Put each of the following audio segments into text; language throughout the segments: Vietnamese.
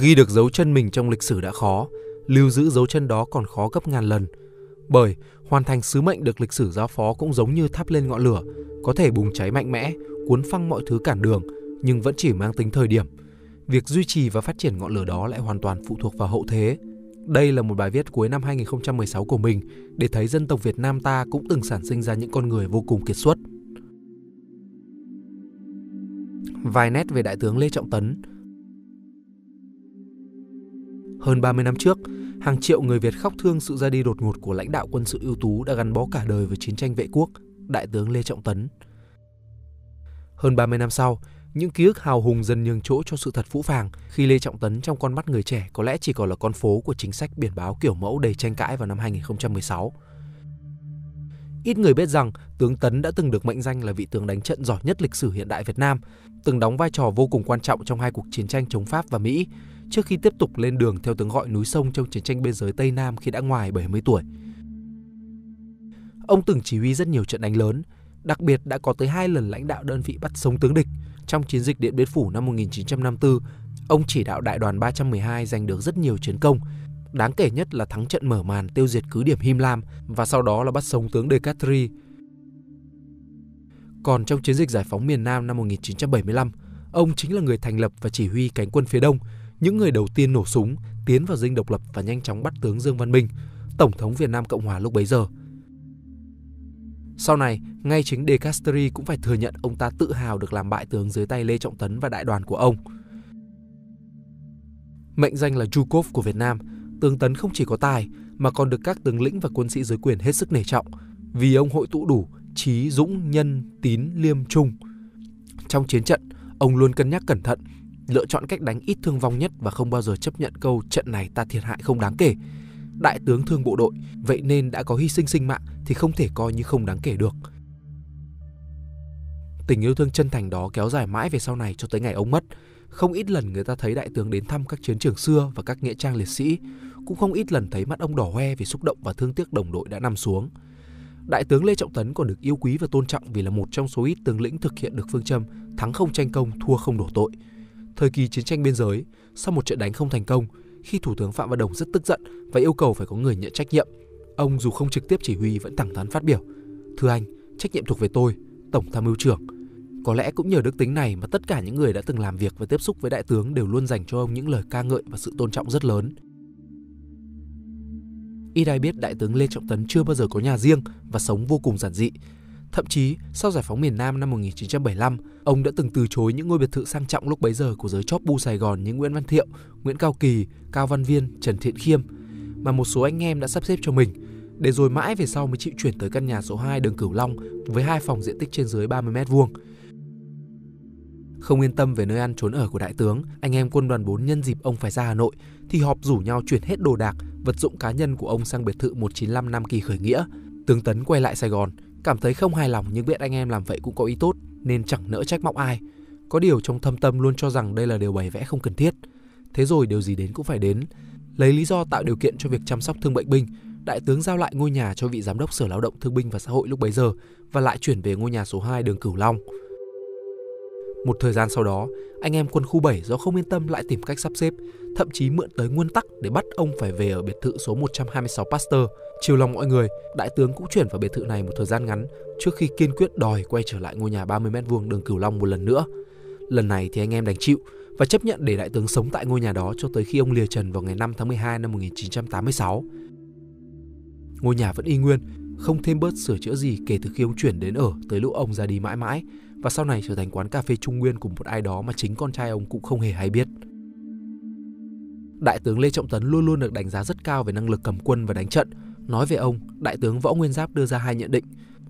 Ghi được dấu chân mình trong lịch sử đã khó, lưu giữ dấu chân đó còn khó gấp ngàn lần. Bởi hoàn thành sứ mệnh được lịch sử giao phó cũng giống như thắp lên ngọn lửa, có thể bùng cháy mạnh mẽ, cuốn phăng mọi thứ cản đường, nhưng vẫn chỉ mang tính thời điểm. Việc duy trì và phát triển ngọn lửa đó lại hoàn toàn phụ thuộc vào hậu thế. Đây là một bài viết cuối năm 2016 của mình để thấy dân tộc Việt Nam ta cũng từng sản sinh ra những con người vô cùng kiệt xuất. Vài nét về Đại tướng Lê Trọng Tấn Hơn 30 năm trước, hàng triệu người Việt khóc thương sự ra đi đột ngột của lãnh đạo quân sự ưu tú đã gắn bó cả đời với chiến tranh vệ quốc, Đại tướng Lê Trọng Tấn. Hơn 30 năm sau, những ký ức hào hùng dần nhường chỗ cho sự thật phũ phàng khi Lê Trọng Tấn trong con mắt người trẻ có lẽ chỉ còn là con phố của chính sách biển báo kiểu mẫu đầy tranh cãi vào năm 2016. Ít người biết rằng tướng Tấn đã từng được mệnh danh là vị tướng đánh trận giỏi nhất lịch sử hiện đại Việt Nam, từng đóng vai trò vô cùng quan trọng trong hai cuộc chiến tranh chống Pháp và Mỹ, trước khi tiếp tục lên đường theo tướng gọi núi sông trong chiến tranh biên giới Tây Nam khi đã ngoài 70 tuổi. Ông từng chỉ huy rất nhiều trận đánh lớn, đặc biệt đã có tới hai lần lãnh đạo đơn vị bắt sống tướng địch. Trong chiến dịch Điện Biên Phủ năm 1954, ông chỉ đạo đại đoàn 312 giành được rất nhiều chiến công, đáng kể nhất là thắng trận mở màn tiêu diệt cứ điểm Him Lam và sau đó là bắt sống tướng Decatri. Còn trong chiến dịch giải phóng miền Nam năm 1975, ông chính là người thành lập và chỉ huy cánh quân phía Đông, những người đầu tiên nổ súng, tiến vào dinh độc lập và nhanh chóng bắt tướng Dương Văn Minh, Tổng thống Việt Nam Cộng Hòa lúc bấy giờ. Sau này, ngay chính De Castries cũng phải thừa nhận ông ta tự hào được làm bại tướng dưới tay Lê Trọng Tấn và đại đoàn của ông. Mệnh danh là Zhukov của Việt Nam, tướng Tấn không chỉ có tài mà còn được các tướng lĩnh và quân sĩ dưới quyền hết sức nể trọng vì ông hội tụ đủ trí, dũng, nhân, tín, liêm, trung. Trong chiến trận, ông luôn cân nhắc cẩn thận, lựa chọn cách đánh ít thương vong nhất và không bao giờ chấp nhận câu trận này ta thiệt hại không đáng kể. Đại tướng thương bộ đội, vậy nên đã có hy sinh sinh mạng thì không thể coi như không đáng kể được. Tình yêu thương chân thành đó kéo dài mãi về sau này cho tới ngày ông mất. Không ít lần người ta thấy đại tướng đến thăm các chiến trường xưa và các nghĩa trang liệt sĩ, cũng không ít lần thấy mắt ông đỏ hoe vì xúc động và thương tiếc đồng đội đã nằm xuống. Đại tướng Lê Trọng Tấn còn được yêu quý và tôn trọng vì là một trong số ít tướng lĩnh thực hiện được phương châm thắng không tranh công, thua không đổ tội. Thời kỳ chiến tranh biên giới, sau một trận đánh không thành công, khi Thủ tướng Phạm Văn Đồng rất tức giận và yêu cầu phải có người nhận trách nhiệm, ông dù không trực tiếp chỉ huy vẫn thẳng thắn phát biểu. Thưa anh, trách nhiệm thuộc về tôi, Tổng tham mưu trưởng. Có lẽ cũng nhờ đức tính này mà tất cả những người đã từng làm việc và tiếp xúc với đại tướng đều luôn dành cho ông những lời ca ngợi và sự tôn trọng rất lớn. Ít ai biết đại tướng Lê Trọng Tấn chưa bao giờ có nhà riêng và sống vô cùng giản dị. Thậm chí, sau giải phóng miền Nam năm 1975, ông đã từng từ chối những ngôi biệt thự sang trọng lúc bấy giờ của giới chóp bu Sài Gòn như Nguyễn Văn Thiệu, Nguyễn Cao Kỳ, Cao Văn Viên, Trần Thiện Khiêm, mà một số anh em đã sắp xếp cho mình, để rồi mãi về sau mới chịu chuyển tới căn nhà số 2 đường Cửu Long với hai phòng diện tích trên dưới 30 mét vuông. Không yên tâm về nơi ăn trốn ở của đại tướng, anh em quân đoàn 4 nhân dịp ông phải ra Hà Nội thì họp rủ nhau chuyển hết đồ đạc, vật dụng cá nhân của ông sang biệt thự 195 Nam Kỳ khởi nghĩa. Tướng Tấn quay lại Sài Gòn, cảm thấy không hài lòng nhưng biết anh em làm vậy cũng có ý tốt nên chẳng nỡ trách móc ai. Có điều trong thâm tâm luôn cho rằng đây là điều bày vẽ không cần thiết. Thế rồi điều gì đến cũng phải đến. Lấy lý do tạo điều kiện cho việc chăm sóc thương bệnh binh, đại tướng giao lại ngôi nhà cho vị giám đốc Sở Lao động Thương binh và Xã hội lúc bấy giờ và lại chuyển về ngôi nhà số 2 đường Cửu Long. Một thời gian sau đó, anh em quân khu 7 do không yên tâm lại tìm cách sắp xếp, thậm chí mượn tới nguyên tắc để bắt ông phải về ở biệt thự số 126 Pasteur. Chiều lòng mọi người, đại tướng cũng chuyển vào biệt thự này một thời gian ngắn trước khi kiên quyết đòi quay trở lại ngôi nhà 30 mét vuông đường Cửu Long một lần nữa. Lần này thì anh em đành chịu và chấp nhận để đại tướng sống tại ngôi nhà đó cho tới khi ông lìa trần vào ngày 5 tháng 12 năm 1986. Ngôi nhà vẫn y nguyên, không thêm bớt sửa chữa gì kể từ khi ông chuyển đến ở tới lúc ông ra đi mãi mãi và sau này trở thành quán cà phê trung nguyên của một ai đó mà chính con trai ông cũng không hề hay biết. Đại tướng Lê Trọng Tấn luôn luôn được đánh giá rất cao về năng lực cầm quân và đánh trận. Nói về ông, Đại tướng Võ Nguyên Giáp đưa ra hai nhận định.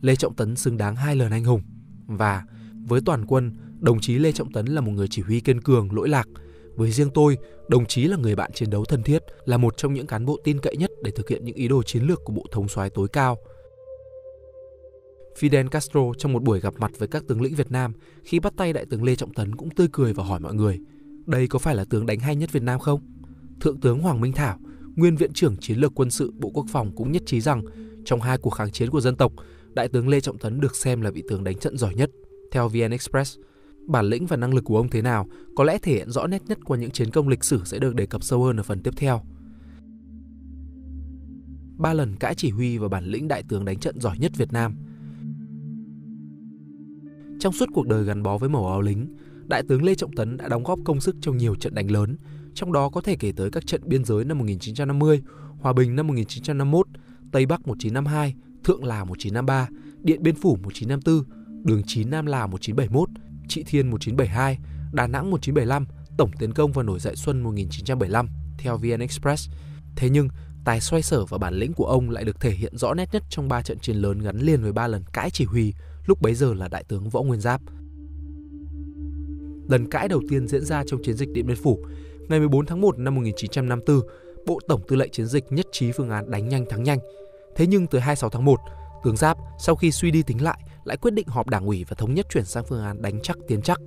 Lê Trọng Tấn xứng đáng hai lần anh hùng. Và với toàn quân, đồng chí Lê Trọng Tấn là một người chỉ huy kiên cường, lỗi lạc. Với riêng tôi, đồng chí là người bạn chiến đấu thân thiết, là một trong những cán bộ tin cậy nhất để thực hiện những ý đồ chiến lược của bộ thống soái tối cao – Fidel Castro trong một buổi gặp mặt với các tướng lĩnh Việt Nam khi bắt tay đại tướng Lê Trọng Tấn cũng tươi cười và hỏi mọi người đây có phải là tướng đánh hay nhất Việt Nam không? Thượng tướng Hoàng Minh Thảo, nguyên viện trưởng chiến lược quân sự Bộ Quốc phòng cũng nhất trí rằng trong hai cuộc kháng chiến của dân tộc, Đại tướng Lê Trọng Tấn được xem là vị tướng đánh trận giỏi nhất. Theo VN Express, bản lĩnh và năng lực của ông thế nào có lẽ thể hiện rõ nét nhất qua những chiến công lịch sử sẽ được đề cập sâu hơn ở phần tiếp theo. Ba lần cãi chỉ huy và bản lĩnh đại tướng đánh trận giỏi nhất Việt Nam. Trong suốt cuộc đời gắn bó với màu áo lính, Đại tướng Lê Trọng Tấn đã đóng góp công sức trong nhiều trận đánh lớn, trong đó có thể kể tới các trận biên giới năm 1950, Hòa Bình năm 1951, Tây Bắc 1952, Thượng Lào 1953, Điện Biên Phủ 1954, Đường 9 Nam Lào 1971, Trị Thiên 1972, Đà Nẵng 1975, Tổng tiến công và nổi dậy xuân 1975 theo VN Express. Thế nhưng, tài xoay sở và bản lĩnh của ông lại được thể hiện rõ nét nhất trong ba trận chiến lớn gắn liền với ba lần cãi chỉ huy, lúc bấy giờ là đại tướng Võ Nguyên Giáp. Lần cãi đầu tiên diễn ra trong chiến dịch Điện Biên Phủ, ngày 14 tháng 1 năm 1954, Bộ Tổng Tư lệnh Chiến dịch nhất trí phương án đánh nhanh thắng nhanh. Thế nhưng từ 26 tháng 1, tướng Giáp sau khi suy đi tính lại lại quyết định họp đảng ủy và thống nhất chuyển sang phương án đánh chắc tiến chắc.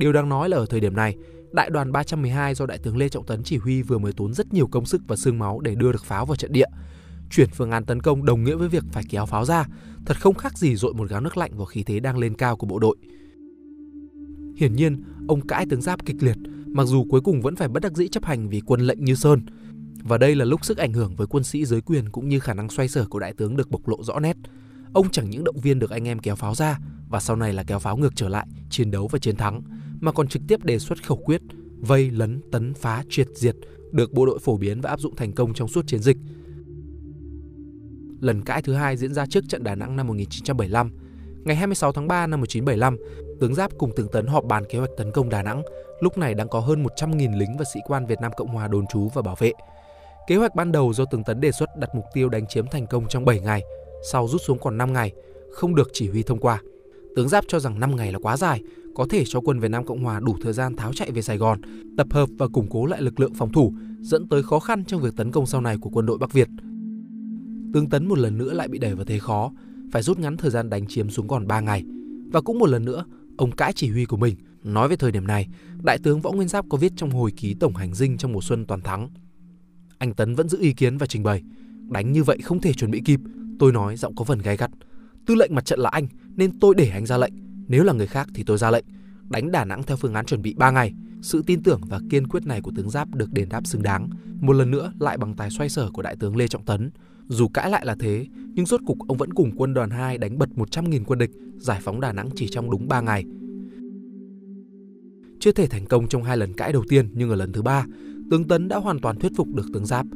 Điều đáng nói là ở thời điểm này, đại đoàn 312 do đại tướng Lê Trọng Tấn chỉ huy vừa mới tốn rất nhiều công sức và xương máu để đưa được pháo vào trận địa. Chuyển phương án tấn công đồng nghĩa với việc phải kéo pháo ra, thật không khác gì dội một gáo nước lạnh vào khí thế đang lên cao của bộ đội. Hiển nhiên, ông cãi tướng Giáp kịch liệt, mặc dù cuối cùng vẫn phải bất đắc dĩ chấp hành vì quân lệnh như sơn. Và đây là lúc sức ảnh hưởng với quân sĩ giới quyền cũng như khả năng xoay sở của đại tướng được bộc lộ rõ nét. Ông chẳng những động viên được anh em kéo pháo ra và sau này là kéo pháo ngược trở lại, chiến đấu và chiến thắng, mà còn trực tiếp đề xuất khẩu quyết vây, lấn, tấn, phá, triệt, diệt được bộ đội phổ biến và áp dụng thành công trong suốt chiến dịch. Lần cãi thứ hai diễn ra trước trận Đà Nẵng năm 1975. Ngày 26 tháng 3 năm 1975, tướng Giáp cùng tướng Tấn họp bàn kế hoạch tấn công Đà Nẵng. Lúc này đang có hơn 100.000 lính và sĩ quan Việt Nam Cộng Hòa đồn trú và bảo vệ. Kế hoạch ban đầu do tướng Tấn đề xuất đặt mục tiêu đánh chiếm thành công trong 7 ngày, sau rút xuống còn 5 ngày, không được chỉ huy thông qua. Tướng Giáp cho rằng 5 ngày là quá dài, có thể cho quân Việt Nam Cộng Hòa đủ thời gian tháo chạy về Sài Gòn, tập hợp và củng cố lại lực lượng phòng thủ, dẫn tới khó khăn trong việc tấn công sau này của quân đội Bắc Việt. Tướng Tấn một lần nữa lại bị đẩy vào thế khó, phải rút ngắn thời gian đánh chiếm xuống còn 3 ngày. Và cũng một lần nữa, ông cãi chỉ huy của mình. Nói về thời điểm này, Đại tướng Võ Nguyên Giáp có viết trong hồi ký tổng hành dinh trong mùa xuân toàn thắng. Anh Tấn vẫn giữ ý kiến và trình bày. Đánh như vậy không thể chuẩn bị kịp, tôi nói giọng có phần gay gắt. Tư lệnh mặt trận là anh, nên tôi để anh ra lệnh. Nếu là người khác thì tôi ra lệnh. Đánh Đà Nẵng theo phương án chuẩn bị 3 ngày. Sự tin tưởng và kiên quyết này của tướng Giáp được đền đáp xứng đáng. Một lần nữa lại bằng tài xoay sở của Đại tướng Lê Trọng Tấn. Dù cãi lại là thế, nhưng rốt cục ông vẫn cùng quân đoàn 2 đánh bật 100.000 quân địch, giải phóng Đà Nẵng chỉ trong đúng 3 ngày. Chưa thể thành công trong hai lần cãi đầu tiên nhưng ở lần thứ ba, tướng Tấn đã hoàn toàn thuyết phục được tướng Giáp.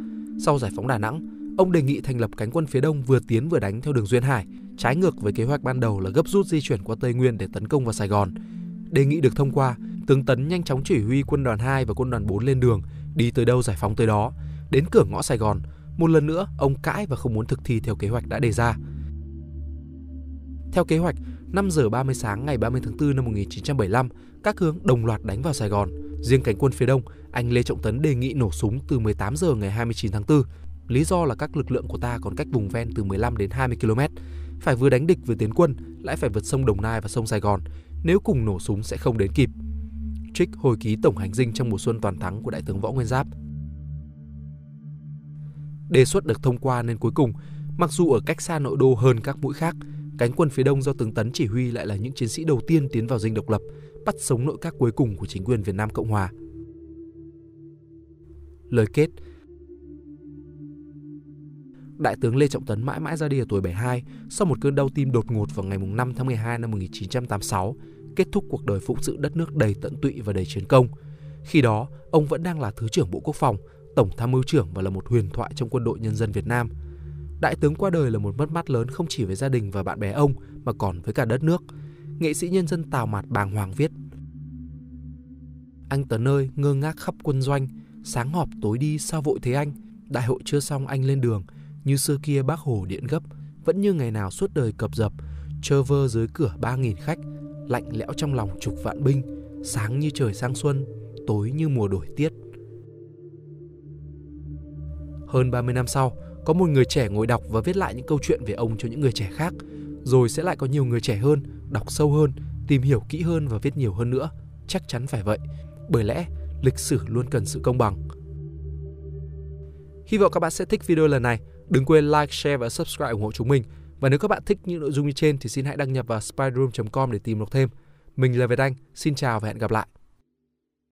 Sau giải phóng Đà Nẵng, ông đề nghị thành lập cánh quân phía đông vừa tiến vừa đánh theo đường duyên hải, trái ngược với kế hoạch ban đầu là gấp rút di chuyển qua Tây Nguyên để tấn công vào Sài Gòn. Đề nghị được thông qua, tướng Tấn nhanh chóng chỉ huy quân đoàn 2 và quân đoàn 4 lên đường, đi tới đâu giải phóng tới đó. Đến cửa ngõ Sài Gòn, một lần nữa ông cãi và không muốn thực thi theo kế hoạch đã đề ra. Theo kế hoạch, 5 giờ 30 sáng ngày 30 tháng 4 năm 1975, các hướng đồng loạt đánh vào Sài Gòn. Riêng cánh quân phía đông, anh Lê Trọng Tấn đề nghị nổ súng từ 18 giờ ngày 29 tháng 4. Lý do là các lực lượng của ta còn cách vùng ven từ 15 đến 20 km. Phải vừa đánh địch vừa tiến quân, lại phải vượt sông Đồng Nai và sông Sài Gòn. Nếu cùng nổ súng sẽ không đến kịp. Trích hồi ký tổng hành dinh trong mùa xuân toàn thắng của Đại tướng Võ Nguyên Giáp. Đề xuất được thông qua nên cuối cùng, mặc dù ở cách xa nội đô hơn các mũi khác, cánh quân phía đông do tướng Tấn chỉ huy lại là những chiến sĩ đầu tiên tiến vào dinh độc lập, bắt sống nội các cuối cùng của chính quyền Việt Nam Cộng Hòa. Lời kết Đại tướng Lê Trọng Tấn mãi mãi ra đi ở tuổi 72 sau một cơn đau tim đột ngột vào ngày 5 tháng 12 năm 1986, kết thúc cuộc đời phụng sự đất nước đầy tận tụy và đầy chiến công. Khi đó, ông vẫn đang là Thứ trưởng Bộ Quốc phòng, Tổng tham mưu trưởng và là một huyền thoại trong quân đội nhân dân Việt Nam. Đại tướng qua đời là một mất mát lớn không chỉ với gia đình và bạn bè ông mà còn với cả đất nước. Nghệ sĩ nhân dân Tào Mạt bàng hoàng viết Anh Tấn ơi, ngơ ngác khắp quân doanh, sáng họp tối đi sao vội thế anh? Đại hội chưa xong anh lên đường, như xưa kia bác Hồ điện gấp, vẫn như ngày nào suốt đời cập dập, chơ vơ dưới cửa ba nghìn khách, lạnh lẽo trong lòng chục vạn binh, sáng như trời sang xuân, tối như mùa đổi tiết. Hơn 30 năm sau, có một người trẻ ngồi đọc và viết lại những câu chuyện về ông cho những người trẻ khác, rồi sẽ lại có nhiều người trẻ hơn, đọc sâu hơn, tìm hiểu kỹ hơn và viết nhiều hơn nữa. Chắc chắn phải vậy, bởi lẽ lịch sử luôn cần sự công bằng. Hy vọng các bạn sẽ thích video lần này. Đừng quên like, share và subscribe ủng hộ chúng mình. Và nếu các bạn thích những nội dung như trên thì xin hãy đăng nhập vào spyroom.com để tìm đọc thêm. Mình là Việt Anh, xin chào và hẹn gặp lại.